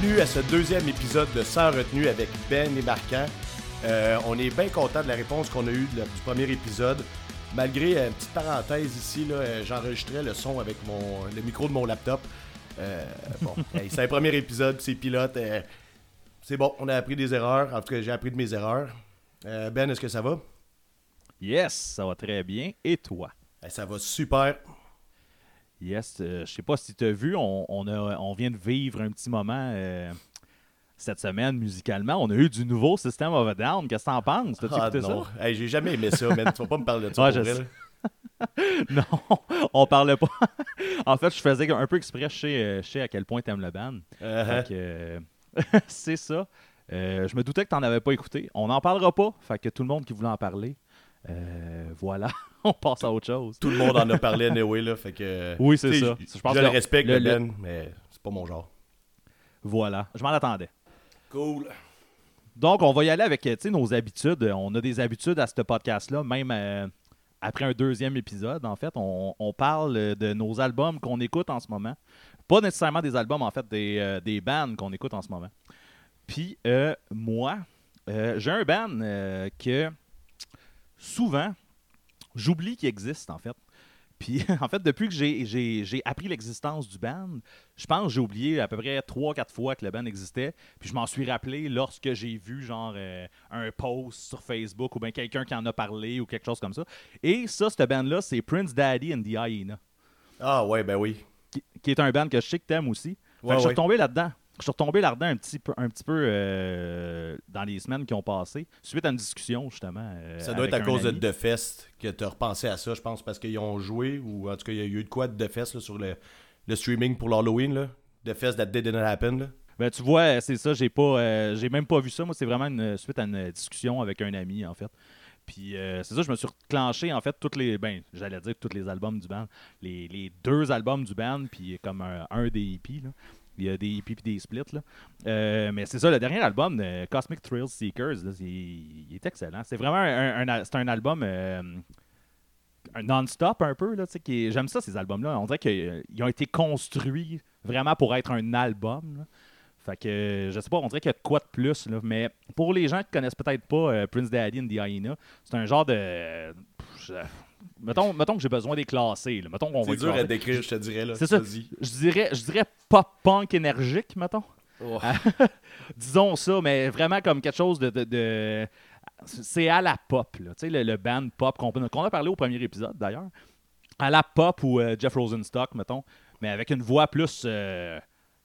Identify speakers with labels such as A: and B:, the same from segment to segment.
A: bienvenue à ce deuxième épisode de Sans retenue avec Ben et Marquant. Euh, on est bien content de la réponse qu'on a eue de la- du premier épisode. Malgré euh, une petite parenthèse ici, là, euh, j'enregistrais le son avec mon, le micro de mon laptop. Euh, bon, hey, c'est un premier épisode, c'est pilote. c'est bon, on a appris des erreurs. En tout cas, j'ai appris de mes erreurs. Ben, est-ce que ça va?
B: Yes, ça va très bien. Et toi?
A: Eh, ça va super.
B: Yes, euh, je sais pas si tu as vu, on, on a- on vient de vivre un petit moment euh, cette semaine musicalement. On a eu du nouveau System of a Down. Qu'est-ce que t'en penses? T'as-tu
A: Ah,
B: écouté
A: non. Hey, j'ai jamais aimé ça, man. Tu vas pas me parler de ça
B: Ouais,
A: pour
B: je ça? Non, on parlait pas. en fait, je faisais un peu exprès, je sais, euh, je sais à quel point t'aimes le band.
A: Uh-huh.
B: Euh, c'est ça. Je me doutais que t'en avais pas écouté. On n'en parlera pas. Fait que tout le monde qui voulait en parler, euh, voilà, on passe à autre chose.
A: Tout le monde en a parlé anyway, là. Fait que.
B: Oui, c'est ça.
A: Je,
B: Je pense
A: je
B: que
A: le respecte,
B: le-
A: Ben, mais c'est pas mon genre.
B: Voilà, je m'en attendais.
A: Cool.
B: Donc, on va y aller avec euh, nos habitudes. On a des habitudes à ce podcast-là, même euh, après un deuxième épisode, en fait. On, on parle de nos albums qu'on écoute en ce moment. Pas nécessairement des albums, en fait, des, euh, des bands qu'on écoute en ce moment. Puis, moi, j'ai un band que souvent, j'oublie qu'il existe, en fait. Puis, en fait, depuis que j'ai- appris l'existence du band, je pense que j'ai oublié à peu près 3-4 fois que le band existait. Puis je m'en suis rappelé lorsque j'ai vu genre euh, un post sur Facebook ou bien quelqu'un qui en a parlé ou quelque chose comme ça. Et ça, cette band-là, c'est Prince Daddy and the Hyena,
A: Ah, ouais, ben oui.
B: qui, qui est un band que je sais que t'aimes aussi. Fait
A: Ouais,
B: que je suis
A: ouais.
B: retombé là-dedans. Je suis retombé là-dedans un petit peu, un petit peu euh, dans les semaines qui ont passé, suite à une discussion justement. euh,
A: Ça doit être à cause
B: ami.
A: de The Fest que tu as repensé à ça, je pense, parce qu'ils ont joué, ou en tout cas, il y a eu de quoi de The Fest là, sur le, le streaming pour l'Halloween. The Fest that didn't happen. Là?
B: Ben, tu vois, c'est ça, j'ai pas euh, j'ai même pas vu ça. Moi, c'est vraiment une suite à une discussion avec un ami, en fait. Puis euh, c'est ça, je me suis reclenché, en fait, toutes les. Ben, j'allais dire tous les albums du band. Les, les deux albums du band, puis comme un, un des hippies, là. Il y a des hippies puis des splits, là. Euh, mais c'est ça, le dernier album, Cosmic Thrill Seekers, là, il est excellent. C'est vraiment un, un- un album. euh, non-stop un peu j'aime ça ces albums là on dirait qu'ils ont été construits vraiment pour être un album là. Fait que, je sais pas, on dirait qu'il y a de quoi de plus, là. Mais pour les gens qui connaissent peut-être pas euh, Prince Daddy and the Hyena, c'est un genre de. Mettons, mettons que j'ai besoin des classer, là. Mettons qu'on va
A: C'est dur à décrire, je te dirais. là.
B: C'est ça. Je dirais, je dirais pop-punk énergique, mettons.
A: Oh.
B: Disons ça, mais vraiment comme quelque chose de. de- de- C'est à la pop, là. Tu sais, le, le band pop qu'on qu'on a parlé au premier épisode, d'ailleurs. À la pop ou euh, Jeff Rosenstock, mettons. Mais avec une voix plus. euh,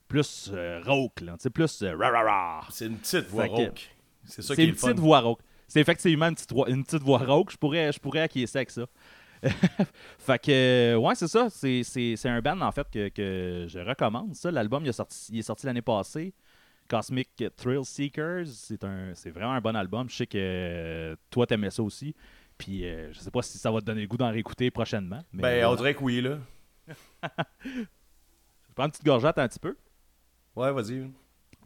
B: plus euh, rauque, là. Tu sais, plus. rah, rah, rah.
A: C'est une petite voix rauque. C'est ça qui est
B: une petite voix rauque. C'est effectivement une petite, voix- une petite voix rauque. Je pourrais, je pourrais acquiescer avec ça. fait que, euh, ouais, c'est ça. C'est, un band, en fait, que, que je recommande. Ça, l'album, il, est sorti- il est sorti l'année passée. Cosmic Thrill Seekers, c'est, vraiment un bon album. Je sais que euh, toi, t'aimais ça aussi. Puis, euh, je sais pas si ça va te donner le goût d'en réécouter prochainement. Mais
A: Ben,
B: voilà.
A: on dirait que oui, là.
B: Je prends une petite gorgette un petit peu.
A: Ouais, vas-y.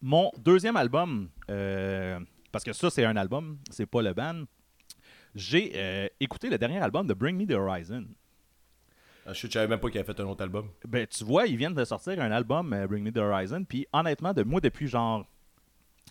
B: Mon deuxième album, euh, parce que ça, c'est un album, c'est pas le band. J'ai euh, écouté le dernier album de Bring Me the Horizon.
A: Ah, je savais même pas qu'il avait fait un autre album.
B: Ben, tu vois, ils viennent de sortir un album, euh, Bring Me the Horizon, puis honnêtement, de moi, depuis genre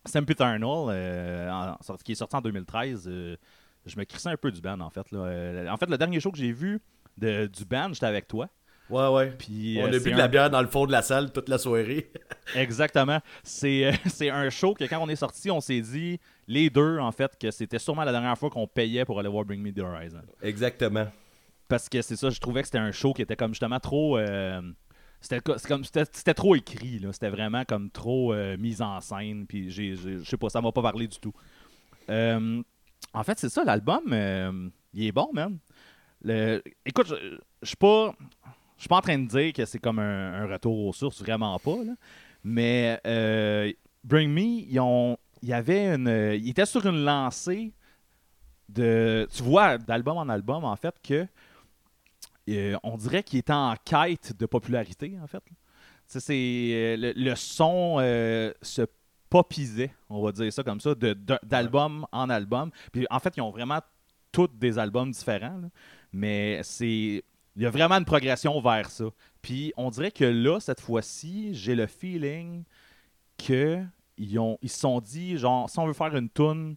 B: Sempiternal, euh, en- qui est sorti en 2013, euh, je me crissais un peu du band, en fait. là. En fait, le dernier show que j'ai vu de, du band, j'étais avec toi.
A: Ouais, ouais.
B: Puis,
A: on
B: euh,
A: a bu de
B: un-
A: la bière dans le fond de la salle toute la soirée.
B: Exactement. C'est euh, c'est un show que quand on est sorti, on s'est dit, les deux, en fait, que c'était sûrement la dernière fois qu'on payait pour aller voir Bring Me the Horizon.
A: Exactement.
B: Parce que c'est ça, je trouvais que c'était un show qui était comme justement trop. euh, c'était comme c'était c'était trop écrit, là. C'était vraiment comme trop euh, mise en scène. Puis j'ai, je sais pas, ça m'a pas parlé du tout. En fait, c'est ça, l'album, il est bon, man. Le- écoute, je suis pas. Je suis pas en train de dire que c'est comme un, retour aux sources, vraiment pas. là. Mais euh, Bring Me, ils ont. Il y avait une. Il était sur une lancée de. Tu vois, d'album en album, en fait, que euh, on dirait qu'il était en quête de popularité, en fait. C'est euh, le, le son se popisait, on va dire ça comme ça, d'album en album. Puis en fait, ils ont vraiment tous des albums différents, mais c'est il y a vraiment une progression vers ça. Puis on dirait que là, cette fois-ci, j'ai le feeling que ils, ont, ils se sont dit, genre, si on veut faire une tune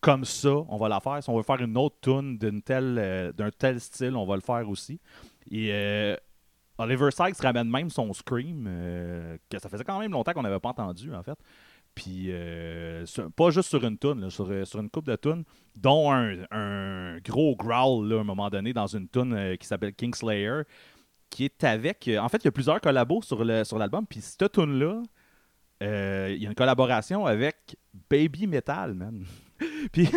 B: comme ça, on va la faire. Si on veut faire une autre telle, euh, d'un tel style, on va le faire aussi. Et euh, Oliver Sykes ramène même son Scream, euh, que ça faisait quand même longtemps qu'on n'avait pas entendu, en fait. Puis, euh, sur- pas juste sur une tune, là, sur, euh, sur une coupe de tunes, dont un, un gros growl, là, à un moment donné, dans une tune euh, qui s'appelle Kingslayer, qui est avec... euh, en fait, il y a plusieurs collabos sur, le, sur l'album, puis cette tune-là, euh, il y a une collaboration avec Baby Metal, man. puis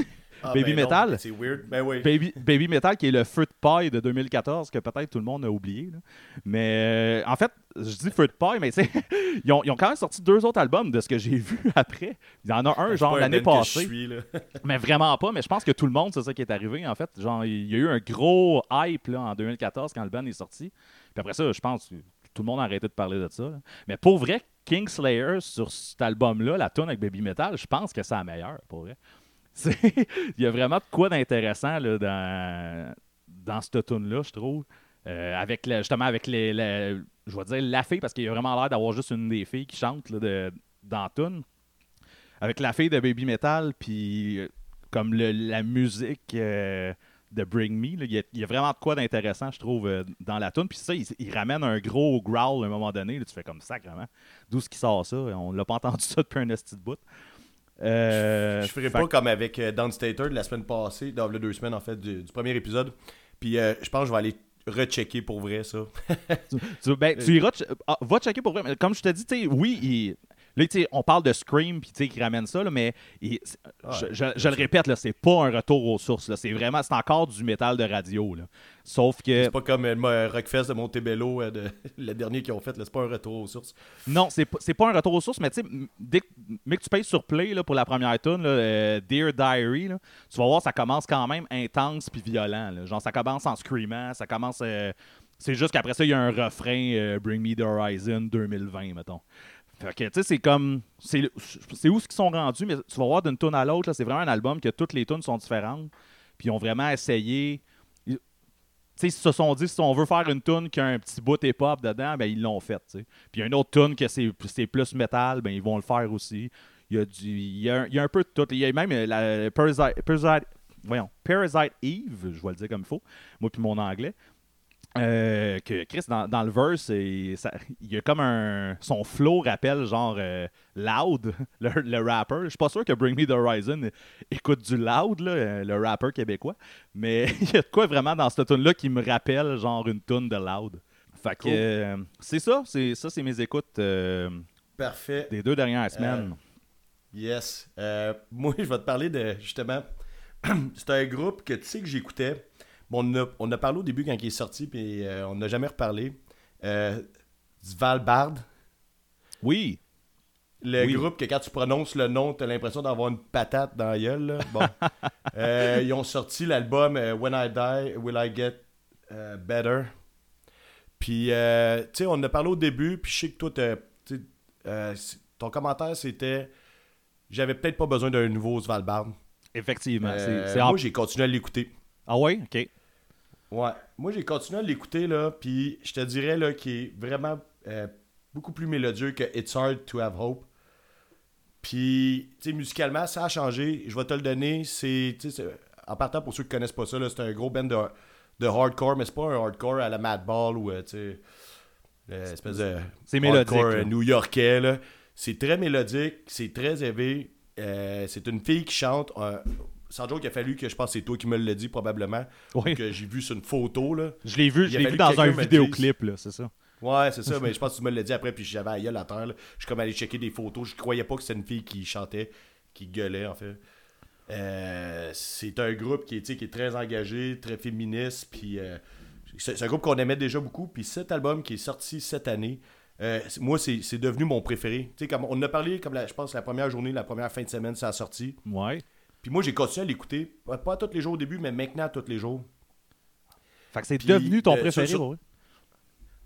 A: Ah,
B: Baby
A: ben
B: Metal?
A: C'est weird. Ben oui.
B: Baby, Baby Metal, qui est le Fruit Pie de 2014, que peut-être tout le monde a oublié. là. Mais en fait, je dis Fruit Pie, mais tu sais, ils ont, ils ont quand même sorti deux autres albums de ce que j'ai vu après. Il y en a un, genre, l'année passée.
A: suis.
B: Mais vraiment pas, mais je pense que tout le monde, c'est ça qui est arrivé, en fait. Genre, il y a eu un gros hype là, en 2014 quand le band est sorti. Puis après ça, je pense que tout le monde a arrêté de parler de ça. là. Mais pour vrai, Kingslayer, sur cet album-là, la tune avec Baby Metal, je pense que c'est la meilleure, pour vrai. Il y a vraiment de quoi d'intéressant dans, dans cette tune-là, je trouve. Euh, avec le- justement avec les, je vais dire la fille parce qu'il y a vraiment l'air d'avoir juste une des filles qui chante là, de, dans la tune. Avec la fille de Baby Metal, puis euh, comme le- la musique euh, de Bring Me, il y, a- il y a vraiment de quoi d'intéressant, je trouve, dans la tune. Puis ça, il, il ramène un gros growl à un moment donné. là, tu fais comme ça, vraiment. D'où ce qui sort ça? On l'a pas entendu ça depuis un de bout.
A: Je ferais
B: fait
A: pas comme avec Downstater de la semaine passée, dans les deux semaines en fait, du, du premier épisode. Puis euh, je pense que je vais aller rechecker pour vrai ça.
B: Tu, ben, tu iras, ch- ah, va checker pour vrai. Mais Comme je te dis, tu sais, oui, il- là, on parle de Scream, puis tu sais, qui ramène ça, là, mais il-
A: Ah,
B: je, je- je le répète, c'est pas un retour aux sources. C'est vraiment, c'est encore du métal de radio. Là. Sauf que,
A: C'est pas comme euh, le Rockfest de Montebello, euh, de, le dernier qu'ils ont fait, c'est pas un retour aux sources.
B: non, c'est pas, un retour aux sources, mais tu sais, dès que, mais que tu payes sur Play là, pour la première tune, euh, Dear Diary, là, tu vas voir, ça commence quand même intense puis violent. là. Genre, ça commence en screamant, ça commence. euh, c'est juste qu'après ça, il y a un refrain euh, Bring Me the Horizon 2020, mettons. Fait que, tu sais, c'est comme. C'est où ce qu'ils sont rendus, mais tu vas voir d'une tune à l'autre, c'est vraiment un album que toutes les tunes sont différentes. Puis ils ont vraiment essayé. Tu sais, ils se sont dit, si on veut faire une tune qui a un petit bout hip-hop dedans, ben ils l'ont fait, tu sais. Puis une autre tune que c'est plus métal, ben ils vont le faire aussi. Il y a, du, il y a, un, peu de tout. Il y a même euh, la Parasite, Parasite, voyons, Parasite Eve, je vais le dire comme il faut, moi puis mon anglais. Euh, que Chris, dans, dans le verse, ça- il y a comme un. Son flow rappelle genre euh, Loud, le, le rapper. Je suis pas sûr que Bring Me the Horizon écoute du Loud, là, euh, le rapper québécois. Mais il y a de quoi vraiment dans cette tune là qui me rappelle genre une tune de Loud. Fait que
A: Cool.
B: euh, c'est ça, c'est ça, c'est mes écoutes
A: Parfait.
B: des deux dernières semaines.
A: Yes. Moi, je vais te parler de justement. c'est un groupe que tu sais que j'écoutais. Bon, on, a, on a parlé au début quand il est sorti, puis euh, on n'a jamais reparlé. Euh, Svalbard.
B: Oui,
A: Le
B: Oui.
A: groupe que quand tu prononces le nom, tu as l'impression d'avoir une patate dans la gueule. là. Bon. Euh, ils ont sorti l'album euh, When I Die, Will I Get euh, Better. Puis, euh, tu sais, on en a parlé au début, puis je sais que toi, euh, ton commentaire, c'était j'avais peut-être pas besoin d'un nouveau Svalbard.
B: effectivement.
A: Euh, moi, j'ai continué à l'écouter.
B: Ah ouais, ok.
A: Ouais. Moi, j'ai continué à l'écouter, là, puis je te dirais, là, qu'il est vraiment euh, beaucoup plus mélodieux que It's Hard to Have Hope. Puis, tu sais, musicalement, ça a changé. Je vais te le donner. C'est, en partant, pour ceux qui connaissent pas ça, là, c'est un gros band de, de hardcore, mais c'est pas un hardcore à la Madball ou, euh, tu sais, l'espèce de hardcore euh, new-yorkais. là. C'est très mélodique, c'est très élevé. Euh, c'est une fille qui chante. Sans joke, il a fallu que je pense que c'est toi qui me l'as dit probablement.
B: Oui.
A: Que j'ai vu sur une photo. Là.
B: Je l'ai vu, je l'ai vu dans un vidéoclip, là, c'est ça.
A: Ouais, c'est ça, mais je pense que tu me l'as dit après, puis j'avais la gueule à terre. là. Je suis comme allé checker des photos. Je croyais pas que c'était une fille qui chantait, qui gueulait en fait. Euh, c'est un groupe qui est, qui est très engagé, très féministe, puis euh, c'est un groupe qu'on aimait déjà beaucoup. Puis cet album qui est sorti cette année, euh, moi, c'est devenu mon préféré. Comme on a parlé, comme la- je pense, la première journée, la première fin de semaine, ça a sorti.
B: Ouais.
A: Puis moi, j'ai continué à l'écouter, pas, pas tous les jours au début, mais maintenant tous les jours.
B: Fait que c'est devenu ton
A: euh,
B: préféré,
A: sur- sur-.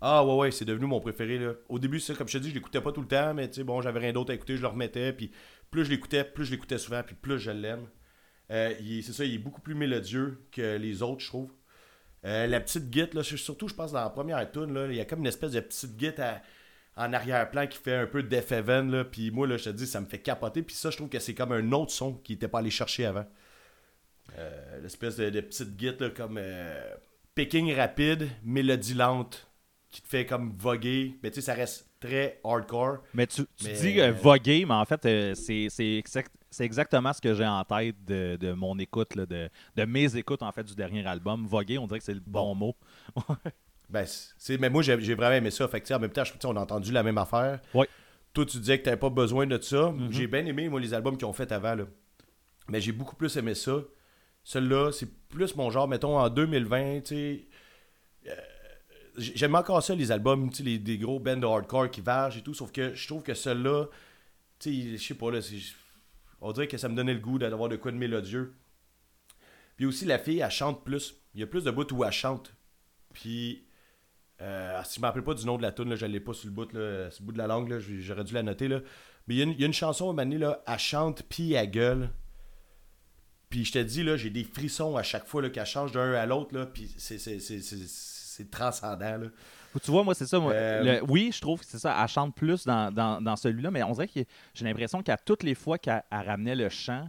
A: Ah ouais ouais, c'est devenu mon préféré là. Au début, c'est comme je te dis, je l'écoutais pas tout le temps, mais tu sais bon, j'avais rien d'autre à écouter, je le remettais, puis plus je l'écoutais, plus je l'écoutais souvent, puis plus je l'aime. Euh, c'est ça, il est beaucoup plus mélodieux que les autres, je trouve. Euh, la petite guite là, surtout je pense dans la première tune là, il y a comme une espèce de petite guite à, en arrière-plan qui fait un peu Def Heaven, là. Puis moi, là, je te dis, ça me fait capoter. Puis ça, je trouve que c'est comme un autre son qui n'était pas allé chercher avant. Euh, L'espèce de, de petite là, comme euh, picking rapide, mélodie lente, qui te fait comme voguer. Mais tu sais, ça reste très hardcore.
B: Mais tu, tu
A: Mais-
B: dis euh, voguer, mais en fait, euh, c'est exact- c'est exactement ce que j'ai en tête de, de mon écoute, là, de, de mes écoutes en fait du dernier album. Voguer, on dirait que c'est le bon, mot.
A: Ben, c'est, mais moi, j'ai, j'ai vraiment aimé ça. Fait que, en même temps, je- on a entendu la même affaire. Toi, tu disais que tu n'avais pas besoin de ça.
B: Mhm.
A: J'ai bien aimé, moi, les albums qu'ils ont fait avant. Là. Mais j'ai beaucoup plus aimé ça. Celui-là, c'est plus mon genre. Mettons, en 2020, tu sais. euh, J'aime encore ça, les albums, tu sais, les, des gros bands de hardcore qui vargent et tout. Sauf que je trouve que celui-là, tu sais, je sais pas, là, c'est- on dirait que ça me donnait le goût d'avoir de quoi de mélodieux. Puis aussi, la fille, elle chante plus. Il y a plus de bouts où elle chante. Puis, euh, si je me rappelle pas du nom de la tune, là, je l'ai pas sur le bout, là, sur le bout de la langue, j'aurais dû la noter. Là. Mais il y, a une- il y a une chanson, à un moment donné, là, elle chante, puis elle gueule. Puis je te dis, là, j'ai des frissons à chaque fois qu'elle change d'un à l'autre, puis c'est, transcendant. Là.
B: Tu vois, moi, c'est ça. moi,
A: Euh,
B: le- oui, je trouve que c'est ça. Elle chante plus dans, dans, dans celui-là, mais on dirait que j'ai l'impression qu'à toutes les fois qu'elle elle ramenait le chant,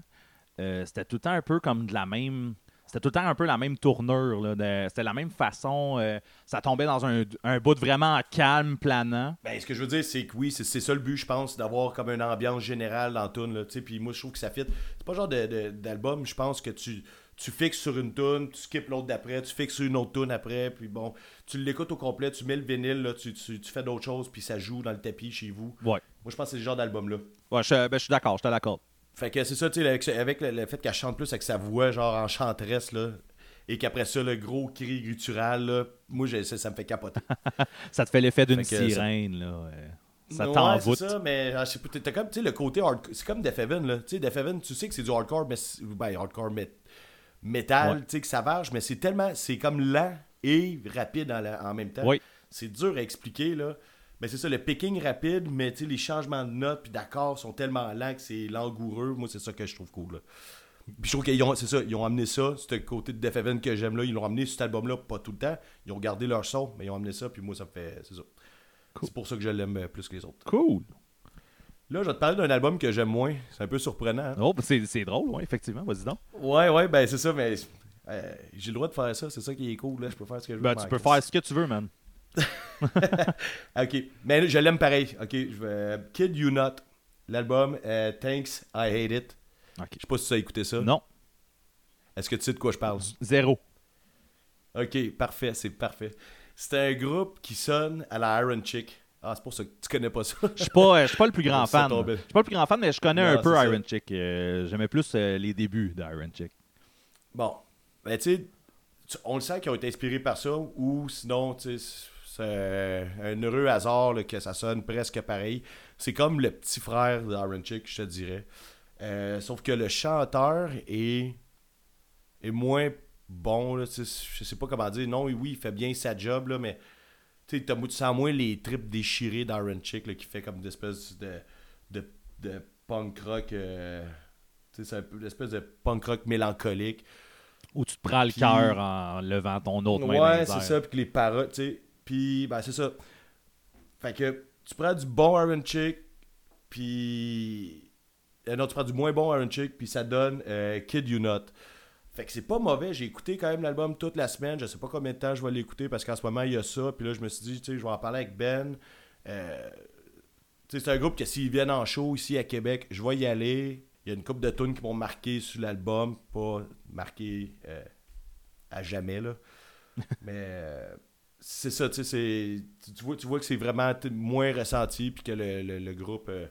B: euh, c'était tout le temps un peu comme de la même. C'était tout le temps un peu la même tournure. C'était la même façon. euh, ça tombait dans un, un bout de vraiment calme, planant.
A: Ben, ce que je veux dire, c'est que oui, c'est, ça le but, je pense, d'avoir comme une ambiance générale dans tune. Puis moi, je trouve que ça fit. C'est pas le genre d'album, je pense, que tu, tu fixes sur une tune, tu skips l'autre d'après, tu fixes sur une autre tune après, puis bon, tu l'écoutes au complet, tu mets le vinyle, là, tu, tu, tu fais d'autres choses, puis ça joue dans le tapis chez vous.
B: Ouais.
A: Moi, je pense que c'est le genre d'album-là.
B: Ouais, je, ben, je suis d'accord, je te l'accorde.
A: Fait que c'est ça, tu sais, avec, avec le, le fait qu'elle chante plus avec sa voix, genre en chanteresse, là, et qu'après ça, le gros cri guttural, là, moi, ça, ça me fait capoter.
B: Ça te fait l'effet d'une
A: que ça-
B: sirène. Là, ça
A: Ouais,
B: t'envoûte.
A: c'est ça, mais ah, je sais pas, t'as comme, tu sais, le côté hardcore, c'est comme Def Heaven, là, tu sais, Def Heaven, tu sais que c'est du hardcore, mais, ben, hardcore met- métal,
B: Ouais.
A: tu sais, que ça varge, mais c'est tellement, c'est comme lent et rapide en, en même temps.
B: Oui.
A: C'est dur à expliquer, là. Mais c'est ça, le picking rapide, mais les changements de notes puis d'accords sont tellement lents que c'est langoureux. Moi, c'est ça que je trouve cool. Là. Puis je trouve qu'ils ont, c'est ça, ils ont amené ça, ce côté de Def Heaven que j'aime là, ils l'ont amené cet album-là, pas tout le temps. Ils ont gardé leur son, mais ils ont amené ça, puis moi, ça me fait. C'est ça.
B: Cool.
A: C'est pour ça que je l'aime euh, plus que les autres.
B: Cool.
A: Là, je vais te parler d'un album que j'aime moins. C'est un peu surprenant. hein.
B: Oh, ben, c'est c'est drôle, ouais, effectivement. Vas-y donc.
A: Ouais, ouais, ben c'est ça, mais euh, j'ai le droit de faire ça. C'est ça qui est cool. Là. Je peux faire ce que je veux.
B: Ben, tu peux faire ce que tu veux, man.
A: Ok, mais je l'aime pareil. Ok, je vais. Kid You Not, l'album euh, Thanks, I Hate It.
B: Ok.
A: Je sais pas si tu as écouté ça.
B: Non,
A: Est-ce que tu sais de quoi je parle?
B: zéro.
A: Ok, parfait, c'est parfait. C'est un groupe qui sonne à la Iron Chick. Ah, c'est pour ça que tu connais pas ça.
B: Je suis pas, euh, pas le plus grand fan. Je suis pas le plus grand fan, mais je connais
A: Non,
B: un peu
A: ça.
B: Iron Chick. Euh, J'aimais plus euh, les débuts d'Iron Chick.
A: Bon, ben tu sais, on le sent qu'ils ont été inspirés par ça, ou sinon, tu sais, c'est un heureux hasard là, que ça sonne presque pareil. C'est comme le petit frère d'Iron Chick, je te dirais. Euh, sauf que le chanteur est, est moins bon, là, je sais pas comment dire. Non, oui, il fait bien sa job, là, mais tu sens moins les tripes déchirées d'Iron Chick là, qui fait comme une espèce de, de, de punk rock. euh, c'est un peu une espèce de punk rock mélancolique.
B: Où tu te prends le cœur en levant ton autre main.
A: Ouais, c'est ça, puis que les paroles, tu sais. Puis, ben, c'est ça. Fait que tu prends du bon Iron Chick, puis. euh, non, tu prends du moins bon Iron Chick, puis ça donne euh, Kid You Not. Fait que c'est pas mauvais. J'ai écouté quand même l'album toute la semaine. Je sais pas combien de temps je vais l'écouter parce qu'en ce moment, il y a ça. Puis là, je me suis dit, tu sais, je vais en parler avec Ben. Euh, tu sais, c'est un groupe que s'ils viennent en show ici à Québec, je vais y aller. Il y a une couple de tunes qui m'ont marqué sur l'album. Pas marqué euh, à jamais, là. Mais c'est ça, tu sais, c'est- tu, vois, tu vois que c'est vraiment moins ressenti, puis que le, le- le groupe. euh,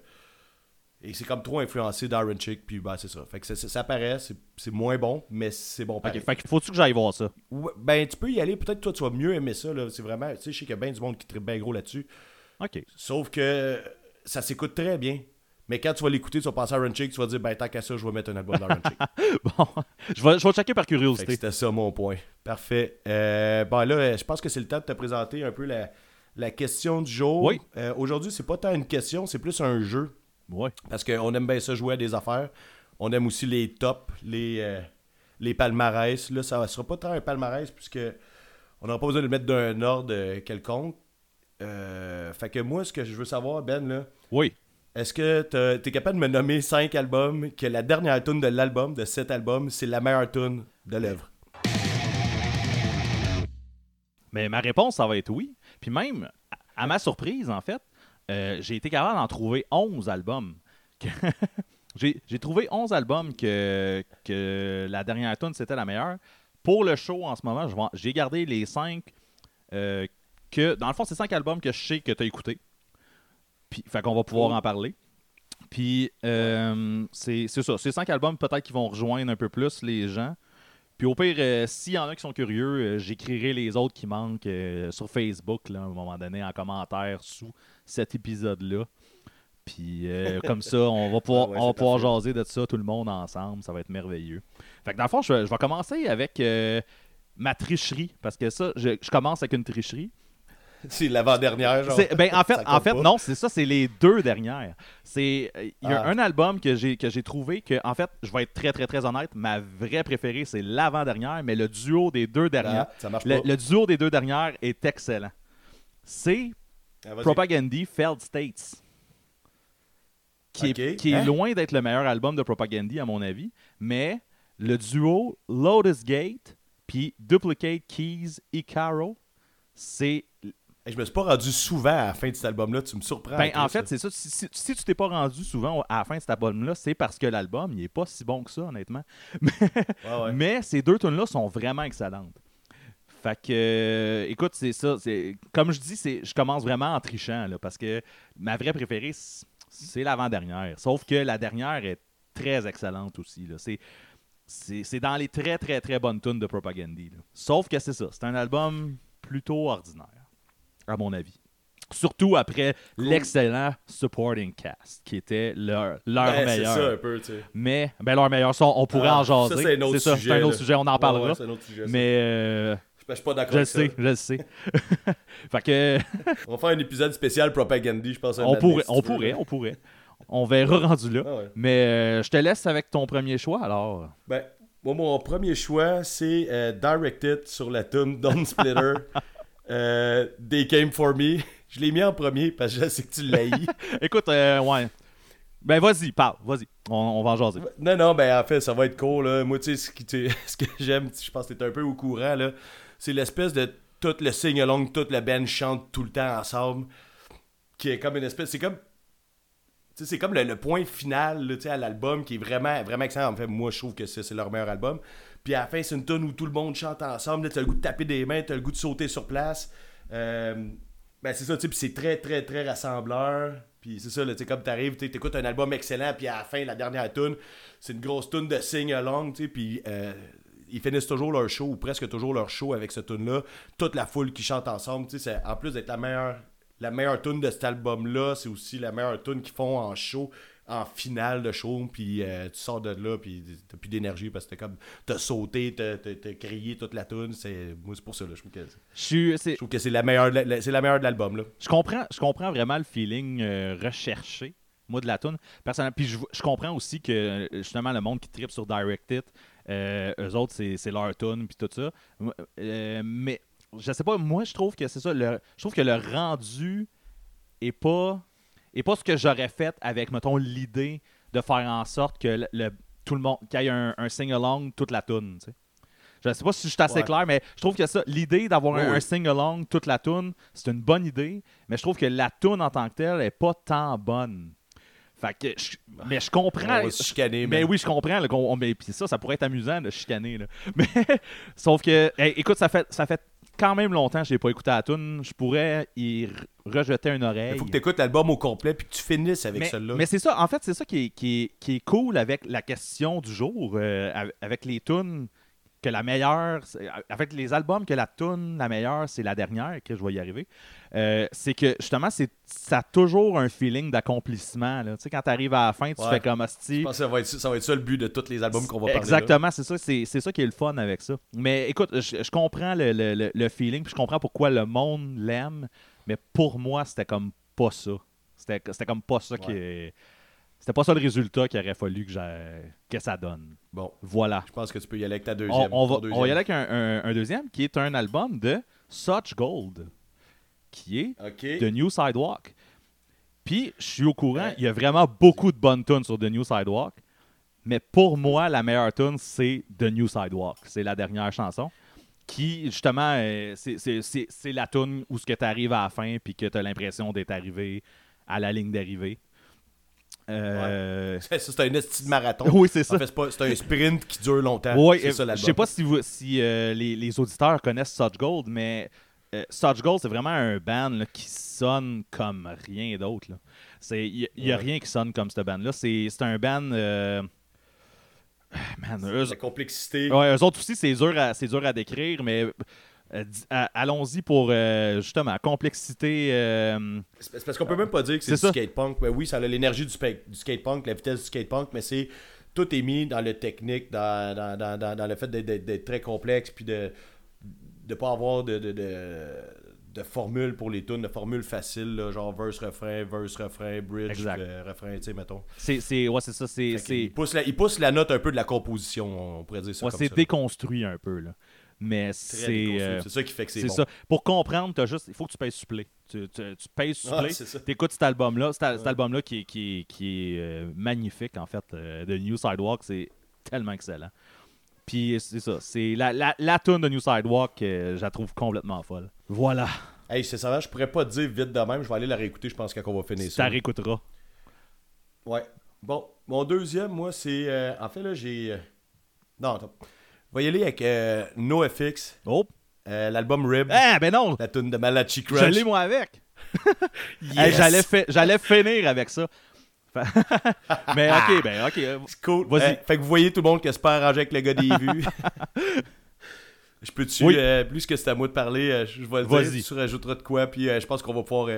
A: et c'est comme trop influencé d'Iron Chick, puis bah c'est ça. Fait que ça, ça, ça paraît, c'est moins bon, mais c'est bon
B: Ok,
A: pareil.
B: fait que faut-tu que j'aille voir ça?
A: Ouais, ben, tu peux y aller, peut-être toi, tu vas mieux aimer ça, là. C'est vraiment, tu sais, je sais qu'il y a bien du monde qui tripe bien gros là-dessus.
B: Ok.
A: Sauf que ça s'écoute très bien. Mais quand tu vas l'écouter, tu vas passer à Iron Chick, tu vas dire, ben, tant qu'à ça, je vais mettre un album d'Iron Chick.
B: Bon, je vais, je vais checker par curiosité.
A: c'était ça mon point. Parfait. Euh, bon, là, je pense que c'est le temps de te présenter un peu la, la question du jour.
B: Oui.
A: Euh, Aujourd'hui, c'est pas tant une question, c'est plus un jeu.
B: Ouais.
A: Parce qu'on aime bien ça jouer à des affaires. On aime aussi les tops, les, euh, les palmarès. Là, ça ne sera pas tant un palmarès puisque on n'aura pas besoin de le mettre d'un ordre euh, quelconque. Euh, fait que moi, ce que je veux savoir, Ben, là,
B: Oui.
A: Est-ce que tu es capable de me nommer 5 albums que la dernière tune de l'album, de cet album, c'est la meilleure tune de l'œuvre?
B: Mais ma réponse, ça va être oui. Puis même, à ma surprise, en fait, euh, j'ai été capable d'en trouver 11 albums. J'ai trouvé 11 albums que, que la dernière tune c'était la meilleure. Pour le show en ce moment, j'ai gardé les 5 que. Dans le fond, c'est 5 albums que je sais que tu as écoutés. Puis, fait qu'on va pouvoir en parler. Puis, euh, c'est ça. C'est 5 albums peut-être qui vont rejoindre un peu plus les gens. Puis au pire, euh, s'il y en a qui sont curieux, euh, j'écrirai les autres qui manquent euh, sur Facebook, là, à un moment donné, en commentaire sous cet épisode-là. Puis comme ça, on va pouvoir,
A: Ah ouais,
B: on va pouvoir jaser de ça tout le monde ensemble. Ça va être merveilleux. Fait que dans le fond, je, vais- je vais commencer avec ma tricherie. Parce que ça, je, je commence avec une tricherie.
A: C'est l'avant-dernière, genre.
B: Ben, en fait, en fait
A: pas.
B: non, c'est ça, c'est les deux dernières. C'est euh, il y a
A: Ah.
B: un album que j'ai que j'ai trouvé que en fait, je vais être très très très honnête, ma vraie préférée c'est l'avant-dernière, mais le duo des deux dernières,
A: Ah, ça marche
B: le,
A: pas.
B: le duo des deux dernières est excellent. C'est
A: Ah.
B: Propagandy Failed States. Qui est, qui est
A: Hein?
B: loin d'être le meilleur album de Propagandy, à mon avis. Mais le duo Lotus Gate puis Duplicate Keys Icaro, c'est.
A: Je me suis pas rendu souvent à la fin de cet album-là, tu me surprends.
B: Ben, en fait, c'est ça. Si, si- si tu t'es pas rendu souvent à la fin de cet album-là, c'est parce que l'album, il est pas si bon que ça, honnêtement.
A: Ouais, ouais.
B: Mais ces deux tunes-là sont vraiment excellentes. Fait que, euh, écoute, c'est ça. c'est Comme je dis, je commence vraiment en trichant, là, parce que ma vraie préférée, c'est l'avant-dernière. Sauf que la dernière est très excellente aussi. C'est, dans les très, très, très bonnes tunes de Propagandy. là. Sauf que c'est ça. C'est un album plutôt ordinaire, à mon avis. Surtout après l'excellent Supporting Cast, qui était leur, leur
A: Ben,
B: meilleur.
A: ça un peu, tu sais.
B: Mais, ben, leur meilleur son, on pourrait
A: Ah,
B: en jaser.
A: c'est un autre
B: ça,
A: sujet,
B: c'est un autre sujet, on en
A: Ouais,
B: parlera.
A: ouais, c'est un autre sujet, ça.
B: mais euh,
A: Je suis pas d'accord
B: je le sais, je le sais. fait que
A: On va faire un épisode spécial Propagandy, je pense.
B: on pourrait,
A: si
B: on pourrait, on pourrait. On verra rendu là.
A: Ah ouais.
B: Mais euh, je te laisse avec ton premier choix alors.
A: Ben, moi, mon premier choix, c'est euh, Directed sur la tune Don't Splitter. euh, They Came For Me. Je l'ai mis en premier parce que je sais que tu l'as
B: Écoute, euh, ouais. Ben vas-y, parle, vas-y. On, on va en jaser.
A: Non, non, ben en fait, ça va être cool. Là. Moi, tu sais, ce, qui- que j'aime, je pense que t'es un peu au courant, là, c'est l'espèce de tout le sing-along, toute la band chante tout le temps ensemble, qui est comme une espèce... C'est comme... tu sais, c'est comme le, le point final là, tu sais, à l'album qui est vraiment, vraiment excellent. En fait, moi, je trouve que c'est leur meilleur album. Puis à la fin, c'est une tune où tout le monde chante ensemble. Là, t'as le goût de taper des mains, t'as le goût de sauter sur place. Euh, ben c'est ça, tu sais, c'est très, très, très rassembleur. Puis c'est ça, tu sais, comme t'arrives, tu sais, t'écoutes un album excellent, puis à la fin, la dernière tune, c'est une grosse tune de sing-along, tu sais, puis euh, ils finissent toujours leur show, ou presque toujours leur show avec ce tune-là. Toute la foule qui chante ensemble, tu sais, en plus d'être la meilleure, la meilleure tune de cet album-là, c'est aussi la meilleure tune qu'ils font en show, en finale de show, puis euh, tu sors de là, puis t'as plus d'énergie, parce que t'as comme, t'as sauté, t'as, crié toute la tune, c'est, moi c'est pour ça, là, je trouve que, je trouve que c'est la meilleure, la- c'est la meilleure de l'album, là.
B: je comprends, je comprends vraiment le feeling euh, recherché, moi, de la tune. Personnellement, puis je, je comprends aussi que justement le monde qui tripe sur Directed, euh, eux autres, c'est, c'est leur tune puis tout ça. Mais je sais pas, moi, je trouve que c'est ça. Le, je trouve que le rendu est pas, est pas ce que j'aurais fait avec, mettons, l'idée de faire en sorte que le, le- tout le monde, qu'il y ait un, un sing-along toute la tune, tu sais. Je sais pas si je suis assez
A: Ouais.
B: clair, mais je trouve que ça, l'idée d'avoir
A: Oui,
B: un,
A: oui.
B: un sing-along toute la tune, c'est une bonne idée, mais je trouve que la tune en tant que telle est pas tant bonne. Fait que, je- mais je comprends.
A: On va se chicaner,
B: mais oui, je comprends. là, on- mais puis ça, ça pourrait être amusant de chicaner. là. Mais sauf que, hey, écoute, ça fait, ça fait quand même longtemps que j'ai pas écouté la tune. Je pourrais y re- rejeter une oreille.
A: Il faut que tu écoutes l'album au complet puis que tu finisses avec celle-là.
B: mais c'est ça, en fait, c'est ça qui est, qui, est, qui est cool avec la question du jour, euh, av- avec les tunes, que la meilleure, c'est- avec les albums que la tune la meilleure, c'est la dernière, que je vais y arriver. Euh, c'est que justement, c'est, ça a toujours un feeling d'accomplissement. là. Tu sais, quand tu arrives à la fin, tu
A: Ouais.
B: fais comme
A: Je
B: hostie.
A: pense que ça va, être, ça va être ça le but de tous les albums qu'on va parler. là.
B: Exactement, c'est ça, c'est, c'est ça qui est le fun avec ça. Mais écoute, je, je comprends le, le- le- le feeling, puis je comprends pourquoi le monde l'aime, mais pour moi, c'était comme pas ça. C'était, c'était comme pas ça qui est- C'était pas ça le résultat qu'il aurait fallu que, ça donne.
A: Bon,
B: Voilà.
A: je pense que tu peux y aller avec ta deuxième.
B: on va,
A: deuxième.
B: on y aller avec un, un- un deuxième qui est un album de Such Gold. qui est. The New Sidewalk. Puis, je suis au courant, il y a vraiment beaucoup de bonnes tunes sur The New Sidewalk. Mais pour moi, la meilleure tune, c'est The New Sidewalk. C'est la dernière chanson. Qui, justement, euh, c'est la tune où ce que tu arrives à la fin puis que tu as l'impression d'être arrivé à la ligne d'arrivée. Euh,
A: c'est un esti de marathon.
B: Oui, c'est ça.
A: En fait, c'est pas- c'est un sprint qui dure longtemps. Ça
B: je sais pas si, vous, si euh, les, les auditeurs connaissent Such Gold, mais euh, Such Gold, c'est vraiment un band là, qui sonne comme rien d'autre. Il n'y a,
A: Ouais.
B: rien qui sonne comme ce band-là. C'est c'est un band. euh, Man, eux,
A: La complexité.
B: ouais, eux autres aussi, c'est dur, à- c'est dur à décrire, mais allons-y pour euh, justement complexité. euh,
A: C'est parce qu'on peut même pas dire que c'est du
B: ça.
A: skate punk. Mais oui, ça a l'énergie du, du skate punk, la vitesse du skate punk, mais c'est tout est mis dans le technique, dans, dans, dans, dans, dans le fait d'être- très complexe, puis de ne pas avoir de, de, de, de formule pour les tunes, de formule facile, là, genre verse, refrain, verse, refrain, bridge, euh, refrain, tu sais, mettons.
B: c'est c'est- ouais, c'est ça. C'est
A: pousse, la, il pousse la note un peu de la composition, on pourrait dire ça
B: ouais, c'est déconstruit un peu. Là. Mais c'est. euh,
A: C'est ça qui fait que c'est bon.
B: ça. Pour comprendre, t'as juste, il faut que tu payes supplé. Tu, tu, tu payes
A: Ah,
B: supplé.
A: c'est ça.
B: T'écoutes cet album-là. Cet,
A: Ouais.
B: album-là qui, est- qui, qui est euh, magnifique, en fait. euh, de New Sidewalk, c'est tellement excellent. Puis c'est ça. C'est la, la, la tune de New Sidewalk, euh, je la trouve complètement folle. Voilà.
A: Hey, c'est ça, je pourrais pas te dire vite de même, je vais aller la réécouter, je pense, quand on va finir
B: Tu
A: ça.
B: la réécouteras.
A: Ouais. Bon, mon deuxième, moi, c'est. en fait, là, j'ai. Non, attends. On va y aller avec euh, NoFX,
B: Oh!
A: euh, l'album Rib,
B: Ah, ben non!
A: la tune de Malachi Crush.
B: Je l'ai, moi, avec.
A: Yes!
B: Hey, j'allais, fi- j'allais finir avec ça. Mais ok, ben ok.
A: C'est cool.
B: Vas-y.
A: Euh, fait que vous voyez tout le monde que c'est pas arrangé avec le gars des vues. je peux-tu,
B: Oui.
A: euh, plus que c'est à moi de parler, euh, je vais le dire, tu rajouteras de quoi, puis je pense qu'on va pouvoir.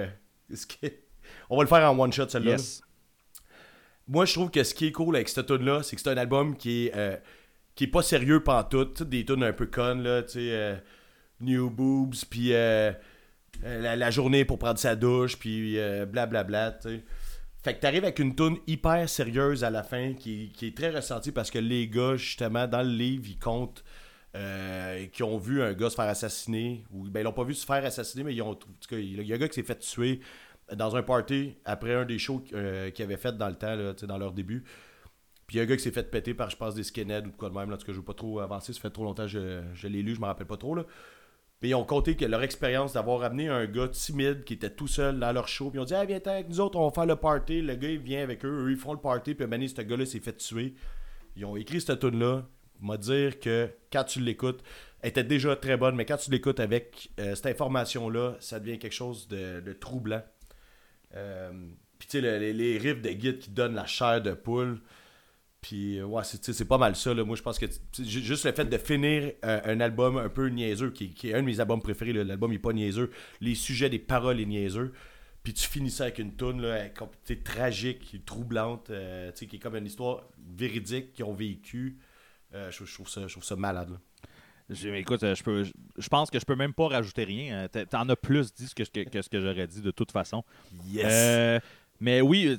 A: On va le faire en one shot, celle-là.
B: Yes.
A: Moi, je trouve que ce qui est cool avec cette tune là c'est que c'est un album qui est, qui est pas sérieux pantoute. Des tunes un peu connes, là, tu sais, euh, New Boobs, puis euh, euh, la, journée pour prendre sa douche, puis blablabla, tu sais. Fait que t'arrives avec une tune hyper sérieuse à la fin, qui, qui est très ressentie parce que les gars, justement, dans le livre, ils comptent euh, qui ont vu un gars se faire assassiner, ou ben ils l'ont pas vu se faire assassiner, mais ils ont. En il y a un gars qui s'est fait tuer dans un party après un des shows qu'ils avaient fait dans le temps, là, dans leur début. Il y a un gars qui s'est fait péter par, je pense, des skinheads ou quoi de même. Là, en tout cas, je veux pas trop avancer, ça fait trop longtemps que je, je l'ai lu, je me rappelle pas trop. Là. Puis ils ont compté que leur expérience d'avoir amené un gars timide qui était tout seul dans leur show. Puis ils ont dit Ah, viens avec nous autres, on va faire le party. Le gars, il vient avec eux, eux, ils font le party. Puis maintenant, ce gars-là s'est fait tuer. Ils ont écrit cette tune-là. M'a dire que quand tu l'écoutes, elle était déjà très bonne, mais quand tu l'écoutes avec euh, cette information-là, ça devient quelque chose de, de troublant. Euh, puis tu sais, le- les, les riffs de guide qui donnent la chair de poule. Puis euh, ouais, c'est pas mal ça. Là. Moi, je pense que juste le fait de finir euh, un album un peu niaiseux, qui, qui est un de mes albums préférés, l'album il est pas niaiseux, les sujets des paroles est niaiseux. Puis tu finis ça avec une toune là, tragique, troublante, euh, qui est comme une histoire véridique qu'ils ont vécu. Euh, je, je trouve ça, je trouve ça malade. là.
B: Écoute, je peux, je- pense que je peux même pas rajouter rien. T'a- T'en as plus dit que, que, que ce que j'aurais dit de toute façon.
A: Yes!
B: Euh, mais oui,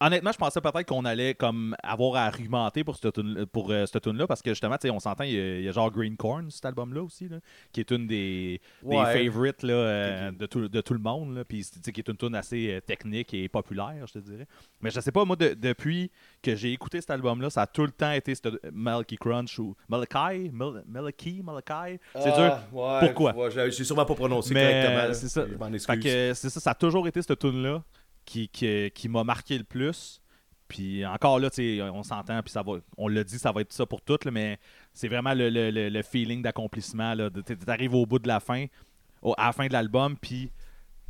B: honnêtement, je pensais peut-être qu'on allait comme avoir à argumenter pour cette tune, pour euh, cette tune-là parce que justement, tu sais, on s'entend, il y, a- il y a genre Green Corn, cet album-là aussi, là, qui est une des, des favorites là, euh, de, tout, de tout le monde. Là, puis, qui est une tune assez euh, technique et populaire, je te dirais. Mais je sais pas, moi, de- depuis que j'ai écouté cet album-là, ça a tout le temps été Malachi Crunch ou Malachi, Mal- Malachi, Malachi? C'est dur.
A: Ah, ouais,
B: Pourquoi?
A: ouais, j'ai j'ai sûrement pas prononcé
B: Mais,
A: correctement. là.
B: c'est ça.
A: Je m'en excuse.
B: c'est ça, ça a toujours été cette tune là qui, qui, qui m'a marqué le plus. Puis encore là, tu on s'entend, puis ça va, on l'a dit, ça va être ça pour toutes, là, mais c'est vraiment le, le- le- feeling d'accomplissement. là, de- T'arrives au bout de la fin, au- à la fin de l'album, puis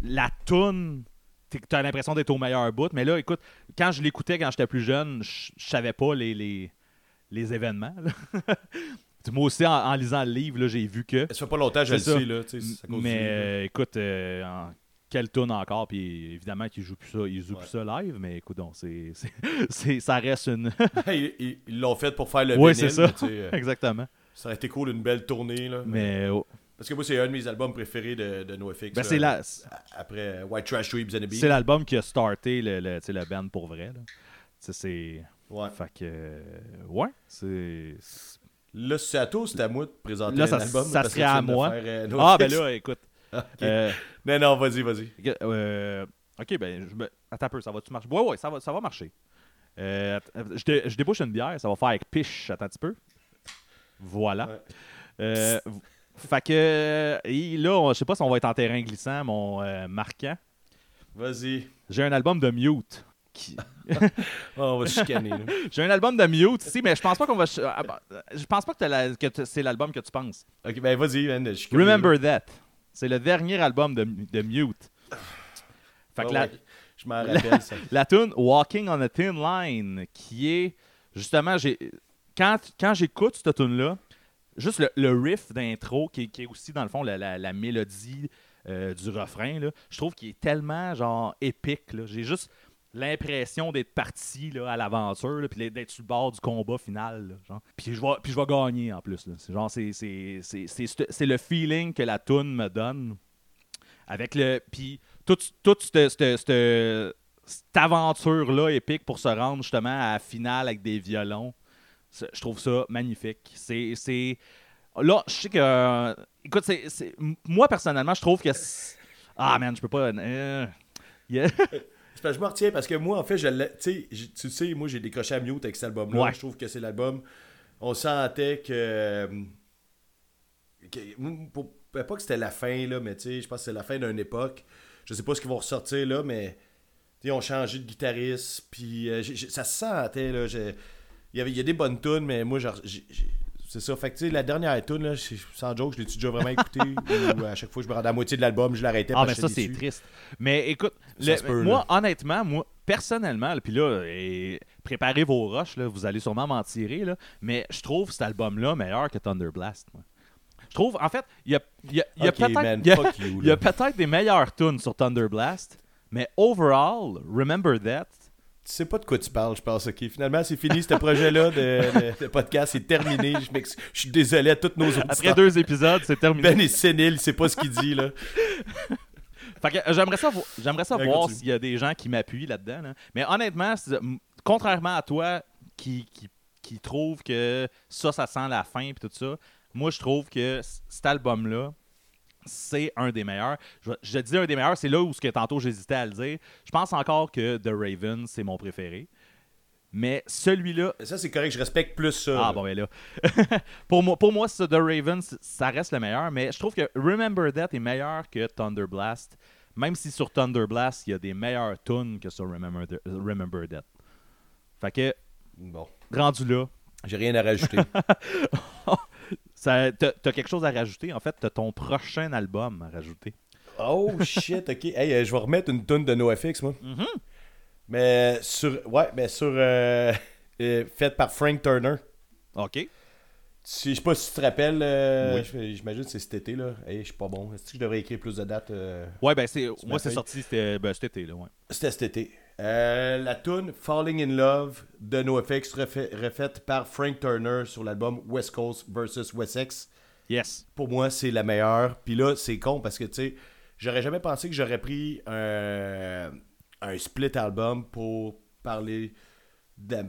B: la tune, tu as l'impression d'être au meilleur bout. Mais là, écoute, quand je l'écoutais quand j'étais plus jeune, je savais pas les, les, les événements. Moi aussi, en, en lisant le livre, j'ai vu que.
A: Ça fait pas longtemps, je le sais, là. tu
B: Mais euh, écoute, euh, en- quelle tune encore, puis évidemment qu'il joue plus ça, il joue
A: Ouais.
B: plus ça live, mais écoute donc, c'est, ça reste une.
A: ils ils- ils l'ont fait pour faire le
B: Oui, c'est ça.
A: mais tu sais, euh,
B: Exactement.
A: ça aurait été cool, une belle tournée. Là,
B: Mais oh,
A: Parce que moi, c'est un de mes albums préférés de, de NoFX.
B: ben, c'est, la,
A: Après euh, White Trash Sweeps and
B: c'est l'album qui a starté le, le, band pour vrai. Là. Tu sais, c'est.
A: Ouais.
B: Fait que. euh, ouais, c'est.
A: Là, c'est à toi c'est à moi de présenter un
B: ça-
A: album?
B: ça serait à moi.
A: faire, euh,
B: Ah, ben là, écoute.
A: Ok.
B: Euh,
A: Non, non, vas-y, vas-y.
B: euh, ok, ben, je me... attends un peu, ça va-tu marcher? Ouais, ouais, ça va, ça va marcher. Euh, je, dé- je débouche une bière, ça va faire avec piche, attends un petit peu. Voilà.
A: Ouais.
B: Euh, fait que, et là, on- je sais pas si on va être en terrain glissant, mon euh, marquant.
A: Vas-y.
B: J'ai un album de Mute. qui-
A: Oh, on va chicaner.
B: J'ai un album de Mute ici, mais je pense pas qu'on va. ah, bah, Je pense pas que, la- c'est l'album que tu penses.
A: Ok, ben vas-y.
B: Remember That. C'est le dernier album de, de Mute. Fait que
A: Ouais,
B: la.
A: Je m'en rappelle, ça.
B: la tune Walking on a Thin Line, qui est justement, j'ai quand, quand j'écoute cette tune là, juste le, le riff d'intro, qui, est- qui est aussi dans le fond la, la- la mélodie euh, du refrain, là, je trouve qu'il est tellement genre épique. là. J'ai juste l'impression d'être parti là, à l'aventure, puis d'être sur le bord du combat final. Puis je vais, gagner en plus. C'est le feeling que la tune me donne. Avec le. Puis toute, cette, cette- cette- aventure-là épique pour se rendre justement à la finale avec des violons. Je trouve ça magnifique. C'est. Là, je sais que. écoute, c'est, moi personnellement, je trouve que. Ah man, je peux pas. euh, yeah.
A: C'est parce que je me retiens parce que moi, en fait, je tu sais, moi, j'ai décroché à Mute avec cet album-là.
B: Ouais.
A: Je trouve que c'est l'album. On sentait que. euh, que- pour- pas que c'était la fin, là, mais tu sais, je pense que c'est la fin d'une époque. Je sais pas ce qu'ils vont ressortir là, mais. tu sais, Ils ont changé de guitariste, puis euh, ça se sentait, là. Il y, avait, y a des bonnes tunes, mais moi, genre, c'est ça. Fait que, tu sais, la dernière tune, là, sans joke, je l'ai déjà vraiment écouté, ou à chaque fois que je me rendais à la moitié de l'album, je l'arrêtais
B: Ah, mais
A: que
B: ça, c'est triste. Mais écoute, le-
A: peut,
B: moi, honnêtement, moi, personnellement, puis là, et préparez vos rushs, là, vous allez sûrement m'en tirer, là, mais je trouve cet album-là meilleur que Thunder Blast. moi. Je trouve, en fait, il y a, y a- y peut-être y a- peut-être des meilleures tunes sur Thunder Blast, mais overall, Remember That,
A: Tu sais pas de quoi tu parles, je pense. Ok, finalement, c'est fini ce projet-là de, de- de podcast, c'est terminé. Je, suis désolé à tous nos
B: après
A: auditeurs.
B: deux épisodes, c'est terminé.
A: Ben est sénile, il sait pas ce qu'il dit là.
B: Euh, j'aimerais ça, j'aimerais ça voir s'il y a des gens qui m'appuient là-dedans. là. Mais honnêtement, c'est- m- contrairement à toi qui, qui, qui trouve que ça, ça sent la fin et tout ça, moi je trouve que cet album-là, c'est un des meilleurs. Je, je dis un des meilleurs, c'est là où ce que tantôt j'hésitais à le dire. Je pense encore que The Raven, c'est mon préféré. Mais celui-là,
A: Ça, c'est correct, je respecte plus ça.
B: ah bon, ben là. pour, moi, pour moi, The Raven, ça reste le meilleur, mais je trouve que Remember That est meilleur que Thunder Blast. Même si sur Thunder Blast, il y a des meilleures tunes que sur Remember, Th- Remember That. Fait que,
A: Bon,
B: rendu là,
A: j'ai rien à rajouter.
B: t'as quelque chose à rajouter? En fait, t'as ton prochain album à rajouter.
A: oh shit, ok. Hey, euh, je vais remettre une tune de NoFX, moi.
B: Mhm.
A: Mais sur. Ouais, mais sur. euh, euh, faite par Frank Turner.
B: OK.
A: Si, je sais pas si tu te rappelles, euh,
B: Oui.
A: j'imagine que c'est cet été là. Hey, je suis pas bon. Est-ce que je devrais écrire plus de dates euh,
B: Ouais, ben, c'est, moi, c'est sorti c'était, ben, cet été, là, ouais.
A: C'était cet été. Euh, la tune Falling in Love de NoFX refait- refaite par Frank Turner sur l'album West Coast vs Wessex.
B: Yes.
A: Pour moi, c'est la meilleure. Puis là, c'est con parce que, tu sais, j'aurais jamais pensé que j'aurais pris un, un split album pour parler de.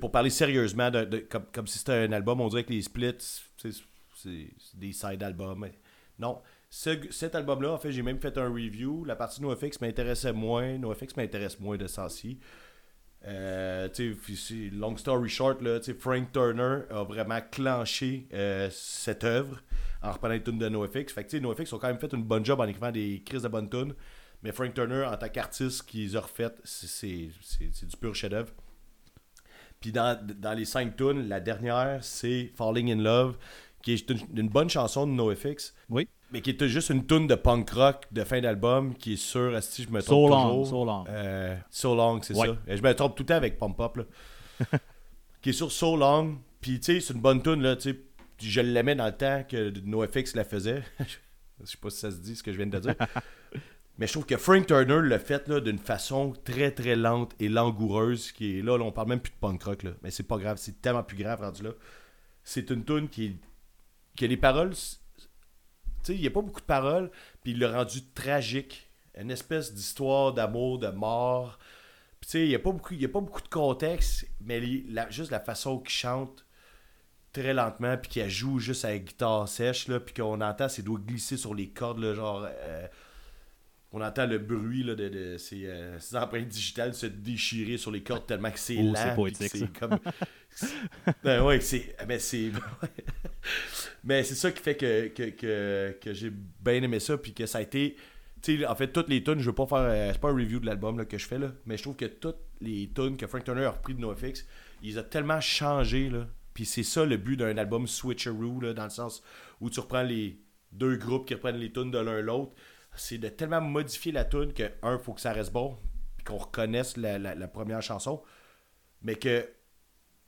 A: pour parler sérieusement, de, de- comme, comme si c'était un album. On dirait que les splits, c'est c'est des side albums. Mais Non. Ce- cet album-là, en fait, j'ai même fait un review. La partie NoFX m'intéressait moins. NoFX m'intéresse moins de. Euh, sais, puis c'est- long story short, là, Frank Turner a vraiment clenché euh, cette œuvre en reprenant les tunes de NoFX. Fait que, NoFX ont quand même fait une bonne job en écrivant des crises de bonnes tunes. Mais Frank Turner, en tant qu'artiste qui les a refaites, c'est- c'est c'est- c'est du pur chef-d'œuvre. Puis dans, dans les cinq tunes, la dernière, c'est Falling in Love, qui est une, une bonne chanson de NoFX,
B: Oui.
A: mais qui est juste une tune de punk rock de fin d'album qui est sur, si je me
B: So
A: trompe
B: long,
A: toujours?
B: so long.
A: Euh, so Long, c'est
B: Ouais.
A: ça. Et je me trompe tout le temps avec Pump Up, là. qui est sur So Long. Puis, tu sais, c'est une bonne tune, là, tu sais. Je l'aimais dans le temps que NoFX la faisait. je sais pas si ça se dit, ce que je viens de dire. Mais je trouve que Frank Turner l'a fait là, d'une façon très très lente et langoureuse. Qui est là, là, on parle même plus de punk rock. Là. Mais c'est pas grave, c'est tellement plus grave rendu là. C'est une tune qui est- que les paroles. Tu sais, il n'y a pas beaucoup de paroles, puis il l'a rendu tragique. Une espèce d'histoire d'amour, de mort. Puis tu sais, il n'y a, pas beaucoup- y a pas beaucoup de contexte, mais les- la- juste la façon qu'il chante, très lentement, puis qu'elle joue juste avec guitare sèche, là, puis qu'on entend ses doigts glisser sur les cordes, là, genre. euh, on entend le bruit là, de, de ses, euh, ses empreintes digitales se déchirer sur les cordes tellement que c'est
B: Oh,
A: lent.
B: c'est poétique.
A: C'est comme. Ben ouais, c'est. Mais c'est. mais c'est ça qui fait que, que, que, que j'ai bien aimé ça, puis que ça a été. Tu sais, en fait, toutes les tunes, je veux pas faire. euh, c'est pas un review de l'album que je fais, là, mais je trouve que toutes les tunes que Frank Turner a repris de NoFX, ils ont tellement changé, là. Puis c'est ça le but d'un album switcheroo, là, dans le sens où tu reprends les deux groupes qui reprennent les tunes de l'un l'autre. C'est de tellement modifier la tune que, un, faut que ça reste bon, puis qu'on reconnaisse la- la première chanson, mais que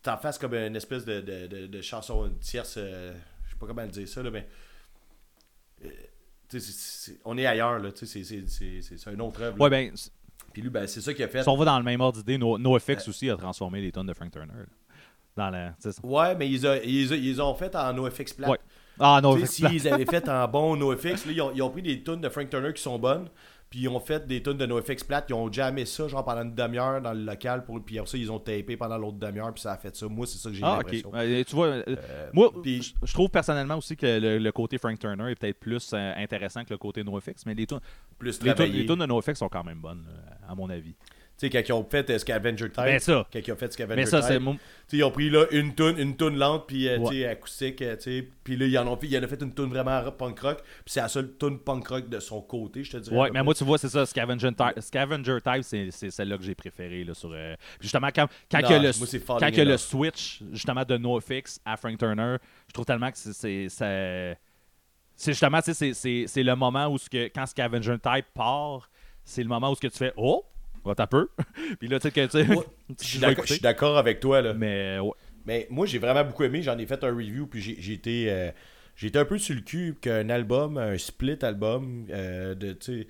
A: t'en fasses comme une espèce de, de, de, de chanson une tierce. euh, je sais pas comment le dire ça, là, mais. euh, on est ailleurs, là. tu sais, C'est un autre œuvre.
B: Ouais, ben,
A: Puis lui, ben, c'est ça qu'il a fait.
B: si on va dans le même ordre d'idée, No- NoFX aussi a transformé les tonnes de Frank Turner. là. Dans la.
A: Ouais, mais ils, a- ils, a- ils ont fait en NoFX plat.
B: Ouais. Ah, NoFX.
A: S'ils avaient fait en bon NoFX, là, ils, ont, ils ont pris des tunes de Frank Turner qui sont bonnes, puis ils ont fait des tunes de NoFX plate, ils ont jammé ça genre pendant une demi-heure dans le local, pour, puis après ça, ils ont tapé pendant l'autre demi-heure, puis ça a fait ça. Moi, c'est ça que j'ai
B: Ah, ok.
A: l'impression.
B: Euh, tu vois, euh,
A: Euh,
B: moi,
A: puis-
B: je trouve personnellement aussi que le, le côté Frank Turner est peut-être plus euh, intéressant que le côté NoFX, mais les tunes
A: plus
B: les tunes- de NoFX sont quand même bonnes, à mon avis.
A: Tu sais, quand ils ont fait euh, Scavenger Time,
B: Ben ça.
A: quand ils ont fait Scavenger
B: Mais ça, c'est.
A: Time,
B: mon-
A: tu sais, ils ont pris là une tune, une tune lente, puis euh,
B: Ouais.
A: tu sais, acoustique, euh, tu sais, puis là, ils en ont fait, ils en ont fait une tune vraiment punk rock, puis c'est la seule tune punk rock de son côté, je te dirais.
B: Ouais, mais moi, tu vois, c'est ça. Scavenger Type, Scavenger Type c'est, c'est celle-là que j'ai préférée. Là, sur, euh, puis justement, quand, quand
A: Non,
B: il y a le,
A: moi, c'est
B: quand
A: Falling in
B: le
A: Love.
B: switch, justement, de NoFX à Frank Turner, je trouve tellement que c'est. c'est, justement, tu sais, c'est, c'est, c'est le moment où, ce que, quand Scavenger Type part, c'est le moment où ce que tu fais Oh, va t'as peu. puis là, tu sais,
A: Je suis d'accord- avec toi, là.
B: Mais ouais.
A: Mais moi, j'ai vraiment beaucoup aimé. J'en ai fait un review, puis j'ai été, euh, j'ai été un peu sur le cul qu'un album, un split album, euh, de, tu sais,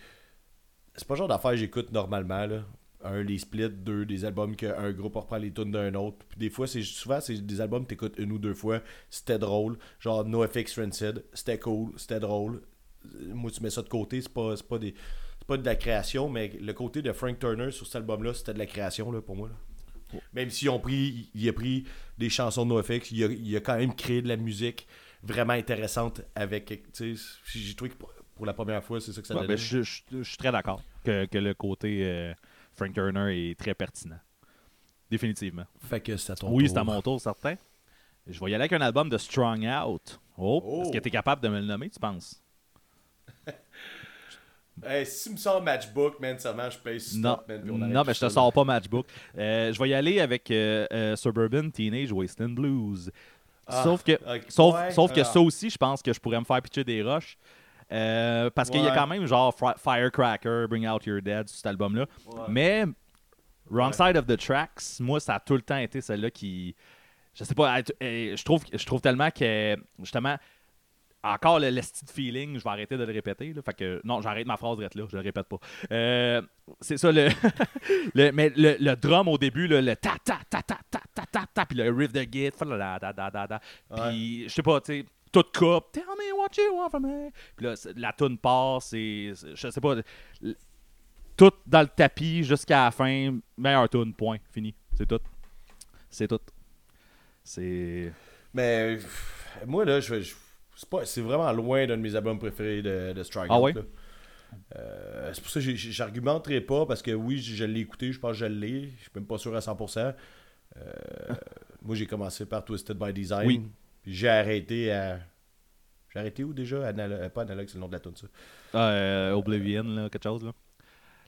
A: c'est pas le genre d'affaire que j'écoute normalement, là. Un, les splits, deux, des albums qu'un groupe reprend les tunes d'un autre. Puis des fois, c'est souvent, c'est des albums que t'écoutes une ou deux fois. C'était drôle. Genre NoFX Rancid, c'était cool, c'était drôle. Euh, Moi, tu mets ça de côté, c'est pas, c'est pas des... C'est pas de la création, mais le côté de Frank Turner sur cet album-là, c'était de la création là, pour moi. là. Même s'ils ont pris, il a pris des chansons de NoFX, il a, il a quand même créé de la musique vraiment intéressante avec. tu sais, J'ai trouvé que pour, la première fois, c'est ça que ça
B: Ouais, ben, je, je- je suis très d'accord que, que le côté euh, Frank Turner est très pertinent. Définitivement.
A: Fait que c'est à ton
B: Oui, c'est à mon tour, certain. Je vais y aller avec un album de Strong Out. Oh,
A: Oh.
B: est-ce que tu es capable de me le nommer, tu penses?
A: Hey, si tu me sors Matchbook, man, seulement je paye stop,
B: Non,
A: man, puis on arrête
B: non mais je te
A: ça,
B: sors pas Matchbook. Euh, je vais y aller avec euh, euh, Suburban Teenage Wasteland Blues.
A: Ah,
B: sauf que, sauf,
A: Ouais,
B: sauf que ça aussi, je pense que je pourrais me faire pitcher des rushs. Parce qu'il y a quand même genre Firecracker, Bring Out Your Dead sur cet album-là.
A: Ouais.
B: Mais Wrong. Side of the Tracks, moi, ça a tout le temps été celle-là qui. Je sais pas, je trouve, je trouve tellement que, justement, encore le, le style feeling, je vais arrêter de le répéter. Là, fait que, non, j'arrête ma phrase d'être là, je le répète pas. Euh, c'est ça, le, le- mais le, le drum au début, là, le ta ta ta ta ta ta ta ta, puis le riff de git, da da da da da, puis je sais pas, tu sais, toute coupe, tell me what you want from me. Puis là, c'est- la tune passe, et je sais pas, tout dans le tapis jusqu'à la fin, meilleure tune, point, fini, c'est tout. C'est tout. C'est.
A: Mais moi, là, je, je- c'est, pas, c'est vraiment loin d'un de mes albums préférés de, de Strike
B: Ah
A: Out,
B: ouais?
A: Euh, c'est pour ça que j'argumenterai pas parce que oui, je, je l'ai écouté, je pense que je l'ai. Je suis même pas sûr à 100%. Euh, moi, j'ai commencé par Twisted by Design.
B: Oui.
A: Puis j'ai arrêté à. J'ai arrêté où déjà? Analo- euh, Pas Analogue, c'est le nom de la tune, ça.
B: Euh, Oblivion, là, quelque chose, là.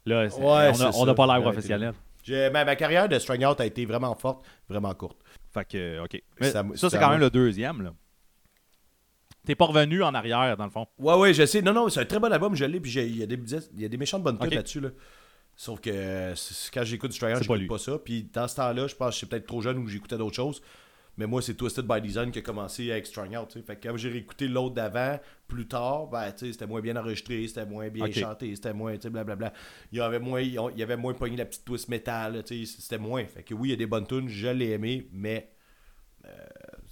B: Là, c'est-
A: Ouais,
B: on n'a pas l'air professionnel.
A: J'ai- ma, ma carrière de Strike Out a été vraiment forte, vraiment courte.
B: Fait que, OK. Mais
A: Ça-
B: ça, c'est quand
A: me-
B: même le deuxième, là. T'es pas revenu en arrière, dans le fond.
A: Ouais, ouais, je sais. Non, non, c'est un très bon album, je l'ai, puis il y, a des, y a des méchantes bonnes tunes
B: Ok.
A: là-dessus. Là. Sauf que euh, quand j'écoute du
B: pas
A: j'écoute
B: lui.
A: pas ça. Puis dans ce temps-là, je pense que j'étais peut-être trop jeune ou j'écoutais d'autres choses. Mais moi, c'est Twisted by Design qui a commencé avec Strong Out. Fait que quand j'ai réécouté l'autre d'avant, plus tard, ben, c'était moins bien enregistré, c'était moins bien chanté, c'était moins, tu sais, blablabla. Il y avait moins, il y avait moins pogné la petite twist métal, c'était moins. Fait que oui, il y a des bonnes tunes, je l'ai aimé, mais euh,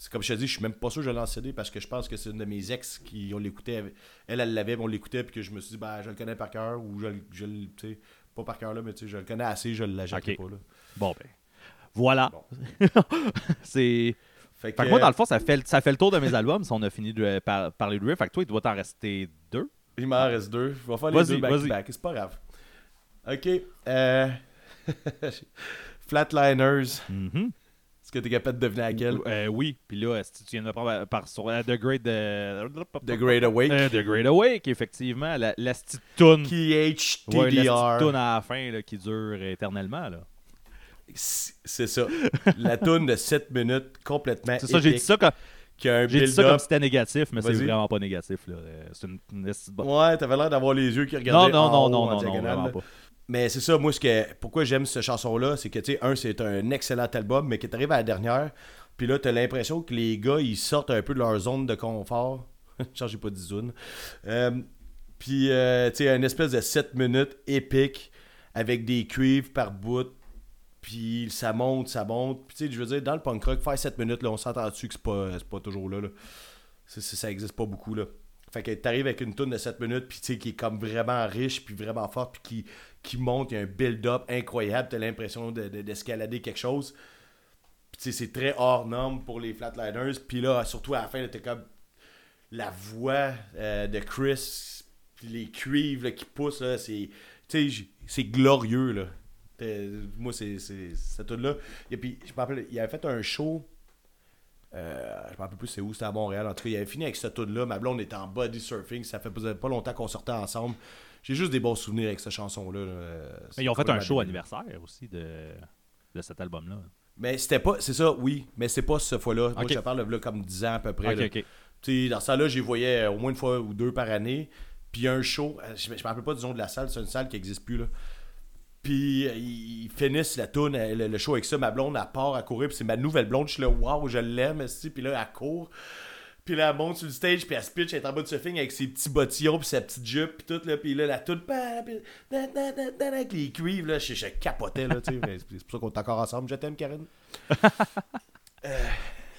A: c'est comme je te dis, je suis même pas sûr que je l'ai en CD parce que je pense que c'est une de mes ex qui on l'écoutait. Elle, elle l'avait, mais on l'écoutait, puis que je me suis dit, ben, je le connais par cœur, ou je, le- je sais, pas par cœur là, mais tu sais, je le connais assez, je l'achèterai
B: Ok.
A: pas là.
B: Bon, ben. Voilà.
A: Bon.
B: c'est.
A: Fait que,
B: Fait que moi, dans le fond, ça fait, ça fait le tour de mes albums si on a fini de par- parler de lui. Fait que toi, il doit t'en rester deux.
A: Il m'en reste deux. Je vais faire les
B: Vas-y,
A: deux back
B: vas-y.
A: to back. C'est pas grave. Ok. Euh... Flatliners.
B: Mhm.
A: Est-ce que t'es capable de deviner laquelle
B: Euh, oui. Puis là, que tu viens de me prendre par, sur euh, The Great... euh,
A: The Great Awake.
B: Euh, The Great Awake, effectivement. La, la petite toune. Ouais, la petite toune à la fin là, qui dure éternellement. Là.
A: C'est ça. La toune de 7 minutes complètement
B: C'est ça, j'ai dit ça
A: Qui un
B: j'ai dit ça comme si c'était négatif, mais c'est vraiment pas négatif. là. Euh, une,
A: Ouais, t'avais l'air d'avoir les yeux qui
B: Non,
A: regardaient
B: non,
A: en
B: non,
A: haut,
B: non,
A: en
B: non, non,
A: diagonale,
B: vraiment pas.
A: Mais c'est ça, moi, ce que, pourquoi j'aime cette chanson-là, c'est que, tu sais, un, c'est un excellent album, mais qui t'arrive à la dernière, puis là, t'as l'impression que les gars, ils sortent un peu de leur zone de confort. Changez pas de zone. Euh, puis, euh, tu sais, une espèce de 7 minutes épique, avec des cuivres par bout, puis ça monte, ça monte. Puis, tu sais, je veux dire, dans le punk rock, faire 7 minutes, là, on s'entend dessus que c'est pas, pas toujours là, là. Ça existe pas beaucoup, là. Fait que t'arrives avec une tourne de 7 minutes, puis tu sais, qui est comme vraiment riche, puis vraiment forte, puis qui, qui monte, il y a un build-up incroyable, t'as l'impression de- de- d'escalader quelque chose. Puis c'est très hors norme pour les Flatliners, puis là, surtout à la fin, là, t'as comme la voix euh, de Chris, les cuivres là, qui poussent, là, c'est, c'est glorieux, là. T'es- Moi, c'est, cette tune-là. Et puis, je me rappelle, il avait fait un show euh, je me rappelle plus c'est où, c'était à Montréal. En tout cas, il avait fini avec cette tune là Ma blonde était en body surfing. Ça fait pas longtemps qu'on sortait ensemble. J'ai juste des bons souvenirs avec cette chanson-là. là. Euh,
B: Mais ils ont fait un show anniversaire aussi de, de cet album-là.
A: Mais c'était pas, c'est ça, oui, mais c'est pas cette fois-là. Moi,
B: Ok.
A: je parle de là, comme 10 ans à peu près.
B: Ok,
A: là.
B: ok.
A: Tu sais, dans temps-là, j'y voyais au moins une fois ou deux par année. Puis un show, euh, je, me rappelle pas du nom de la salle, c'est une salle qui n'existe plus. là. Puis euh, ils finissent la tourne, euh, le, le show avec ça. Ma blonde, elle part à courir. Puis c'est ma nouvelle blonde. Je suis là, waouh, je l'aime. esti. Puis là, elle court. Puis là, elle monte sur le stage. Puis elle se pitch, elle est en bas de surfing avec ses petits bottillons. Puis sa petite jupe. Puis tout. Là, puis là, la da, Avec les cuivres. Là, je, je capotais. Là, tu sais. C'est pour ça qu'on est encore ensemble. Je t'aime, Karine. Euh,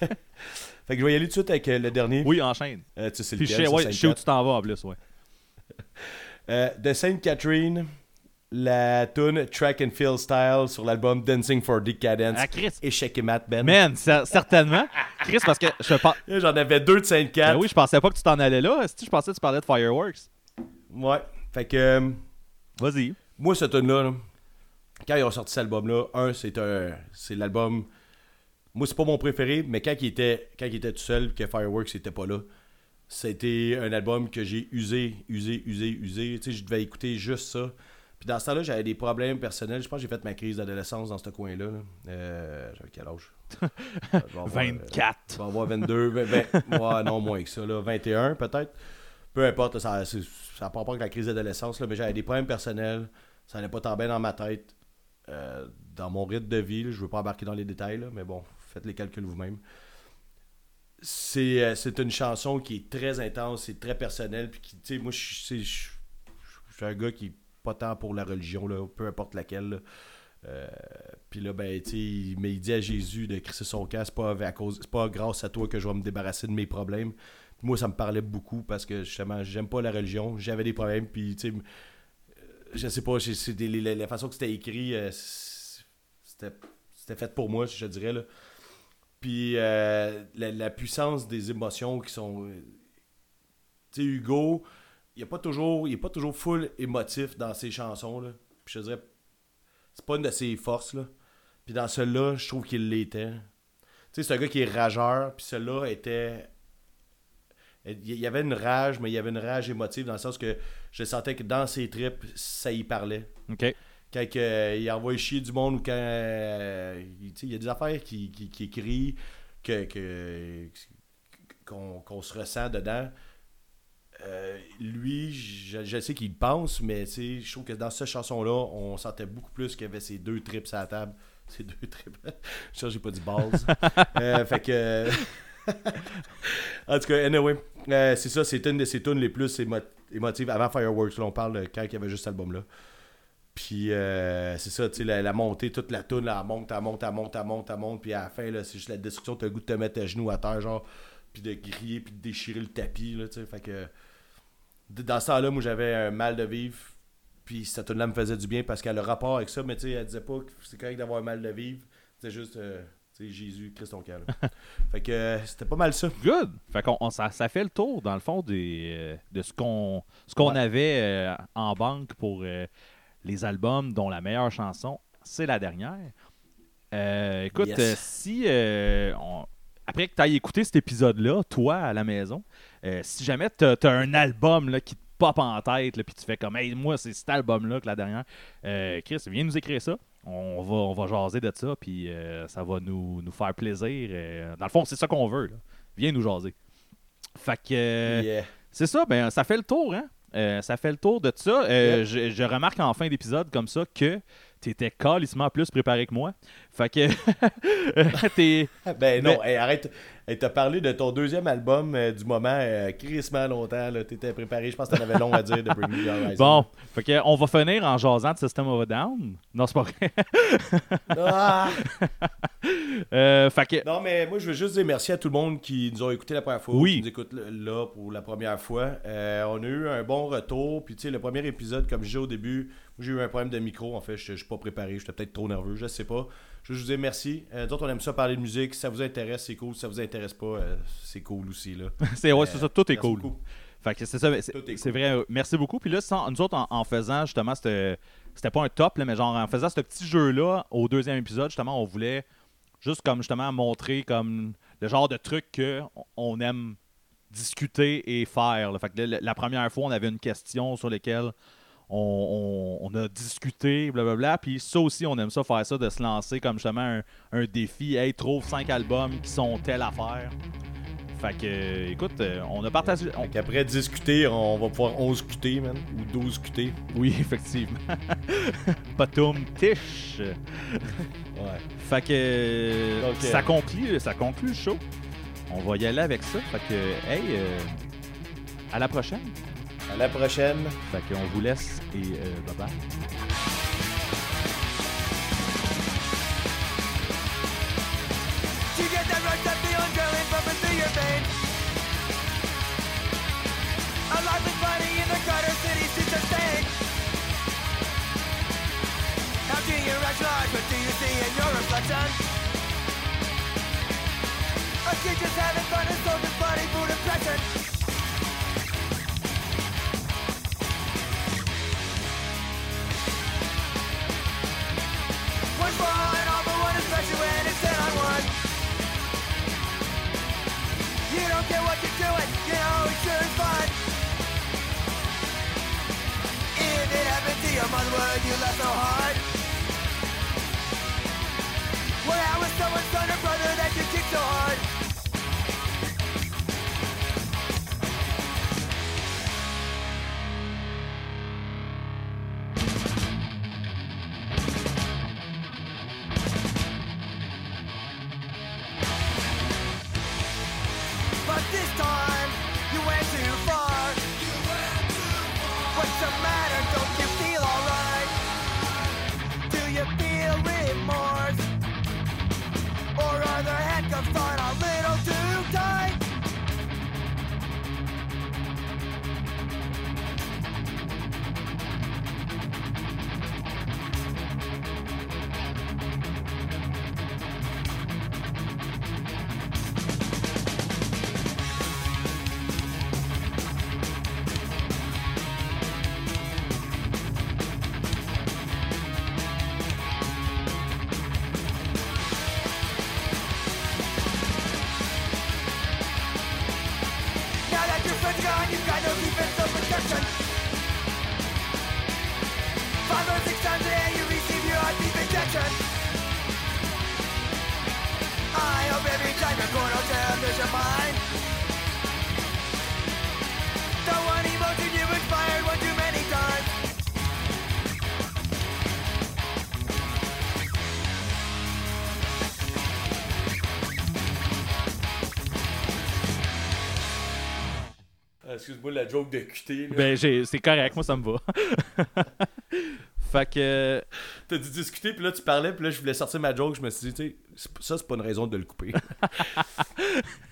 A: fait que je vais y aller tout de suite avec euh, le dernier.
B: Oui, enchaîne.
A: Euh, tu sais, c'est
B: Puis je sais, où tu t'en vas en plus, ouais.
A: Euh, de Sainte Catherine, la tune Track and Field Style sur l'album Dancing for Decadence.
B: Ah, Chris.
A: Échec et mat, Ben.
B: Man, cer- certainement. Chris, parce que je.
A: Là, J'en avais deux de Sainte Cat.
B: Ben oui, je pensais pas que tu t'en allais là. Je pensais que tu parlais de Fireworks?
A: Ouais. Fait que euh,
B: Vas-y.
A: moi, cette tune là là, quand ils ont sorti cet album-là, un, c'est un, c'est l'album. Moi, c'est pas mon préféré, mais quand il était, quand il était tout seul, que Fireworks était pas là, c'était un album que j'ai usé, usé, usé, usé. Tu sais, je devais écouter juste ça. Puis dans ce temps-là, j'avais des problèmes personnels. Je pense que j'ai fait ma crise d'adolescence dans ce coin-là. là. Euh, j'avais quel âge? Euh, je vais avoir, euh,
B: 24.
A: je vais avoir 22, 20, 20, ouais, non, moins que ça, là, 21 peut-être. Peu importe, ça n'a pas avec la crise d'adolescence, là, mais j'avais des problèmes personnels. Ça n'allait pas tant bien dans ma tête. Euh, dans mon rythme de vie, là, je veux pas embarquer dans les détails, là, mais bon, faites les calculs vous-même. C'est euh, c'est une chanson qui est très intense, c'est très personnel. Puis qui, tu sais, moi, je suis- un gars qui pas tant pour la religion, là, peu importe laquelle. Euh, puis là, ben, tu mais il dit à Jésus de crisser son camp, c'est pas, à cause- pas grâce à toi que je vais me débarrasser de mes problèmes. Moi, ça me parlait beaucoup parce que justement, j'aime pas la religion, j'avais des problèmes, puis tu sais, euh, je sais pas, des- la façon que c'était écrit, euh, c'était fait pour moi, je dirais. Là. Puis la, la puissance des émotions qui sont. Tu sais, Hugo, il est pas toujours, il est pas toujours full émotif dans ses chansons. Là. Puis je dirais, c'est pas une de ses forces. Là. Puis dans celui-là, je trouve qu'il l'était. Tu sais, c'est un gars qui est rageur, puis celui-là était. Il y avait une rage, mais il y avait une rage émotive dans le sens que je sentais que dans ses tripes, ça y parlait
B: OK.
A: quand que, il envoie chier du monde ou quand euh, il, tu sais, il y a des affaires qui, qui, qui écrit que, que- qu'on, qu'on se ressent dedans. Euh, lui, je, je sais qu'il pense, mais tu sais, je trouve que dans cette chanson-là, on sentait beaucoup plus qu'il y avait ces deux trips à la table. Ces deux trips. je j'ai pas dit balls. Euh, fait que. en tout cas, anyway, euh, c'est ça, c'est une de ses tunes les plus émo- émotives avant Fireworks. Là, on parle de quand il y avait juste cet album-là. Puis euh, c'est ça, tu sais, la, la montée, toute la toune, là, elle monte, elle monte, elle monte, elle monte, elle monte, puis à la fin, c'est juste la destruction, t'as le goût de te mettre à genoux à terre, genre, puis de griller, puis de déchirer le tapis, là, tu sais, fait que... Dans ce temps-là, moi, j'avais un mal de vivre, puis cette tune-là me faisait du bien parce qu'elle a le rapport avec ça, mais tu sais, elle disait pas que c'est correct d'avoir un mal de vivre, c'est juste, euh, C'est Jésus, Christ ton cœur. fait que euh, c'était pas mal ça.
B: Good. Fait qu'on on- ça, ça fait le tour, dans le fond, des, euh, de ce qu'on ce qu'on
A: Ouais.
B: avait euh, en banque pour les albums dont la meilleure chanson, c'est la dernière. Écoute,
A: Yes.
B: si euh, on- après que tu ailles écouter cet épisode-là, toi, à la maison, euh, si jamais tu as, un album là, qui te pop en tête, là, puis tu fais comme, hey, moi, c'est cet album-là que la dernière, euh, Chris, viens nous écrire ça. On va, on va jaser de ça, puis euh, ça va nous, nous faire plaisir. dans le fond, c'est ça qu'on veut. là. Viens nous jaser. Fait que
A: Yeah.
B: c'est ça, ben ça fait le tour, hein? Ça fait le tour de ça. Je remarque en fin d'épisode comme ça que t'étais calissement plus préparé que moi. Fait que t'es.
A: Ben non,
B: Mais-
A: hey, arrête. Hey, T'as parlé de ton deuxième album euh, du moment, euh, crissement longtemps. là. T'étais préparé. Je pense que t'en avais long à dire de Bring Me Horizon.
B: Bon, fait que on va finir en jasant de System of a Down. Non, c'est pas vrai.
A: Ah!
B: Euh, fait que.
A: Non, mais moi, je veux juste dire merci à tout le monde qui nous a écouté la première fois.
B: Oui.
A: Qui nous écoute là pour la première fois. Euh, on a eu un bon retour. Puis, tu sais, le premier épisode, comme je disais au début, j'ai eu un problème de micro. En fait, je je suis pas préparé. J'étais peut-être trop nerveux. Je sais pas. Je veux juste dire merci. Euh, nous autres, on aime ça parler de musique. Si ça vous intéresse, c'est cool. Si ça vous intéresse pas, euh, c'est cool aussi. Là.
B: C'est ouais, ça, tout est cool.
A: beaucoup.
B: Fait que c'est ça, c'est
A: cool.
B: vrai. euh, Merci beaucoup. Puis là, sans- nous autres, en, en faisant justement, c'était c'était pas un top, là, mais genre en faisant ce petit jeu-là au deuxième épisode, justement, on voulait juste comme justement montrer comme le genre de truc que on aime discuter et faire. là. Fait que la, la première fois, on avait une question sur laquelle on, on- on a discuté, blablabla. Puis ça aussi, on aime ça faire ça, de se lancer comme justement un, un défi. Hey, trouve cinq albums qui sont telle affaire. Fait que, euh, écoute, euh, on a partagé. on-
A: Fait qu'après discuter, on va pouvoir 11 cuter, man. Ou 12 cuter.
B: Oui, effectivement. Patoum tiche.
A: Ouais.
B: Fait que
A: Donc,
B: ça
A: euh,
B: conclut, ça conclut le show. On va y aller avec ça. Fait que, hey, euh, à la prochaine.
A: À la prochaine.
B: Fait qu'on vous laisse et euh, bye bye.
C: You get that rush, that feeling drilling pumping through your veins. A life is fighting in the Carter City to sustain. How do you rationalize? What do you see in your reflection? A kid just having fun and sold his body food impression. Your mother, would you laugh so hard? Well, how was someone's son or brother that you kicked so hard?
A: Excuse-moi la joke de QT. Là.
B: Ben, c'est correct, moi ça me va. fait que.
A: T'as dit discuter, puis là tu parlais, puis là je voulais sortir ma joke. Je me suis dit, tu sais, c'est- ça c'est pas une raison de le couper.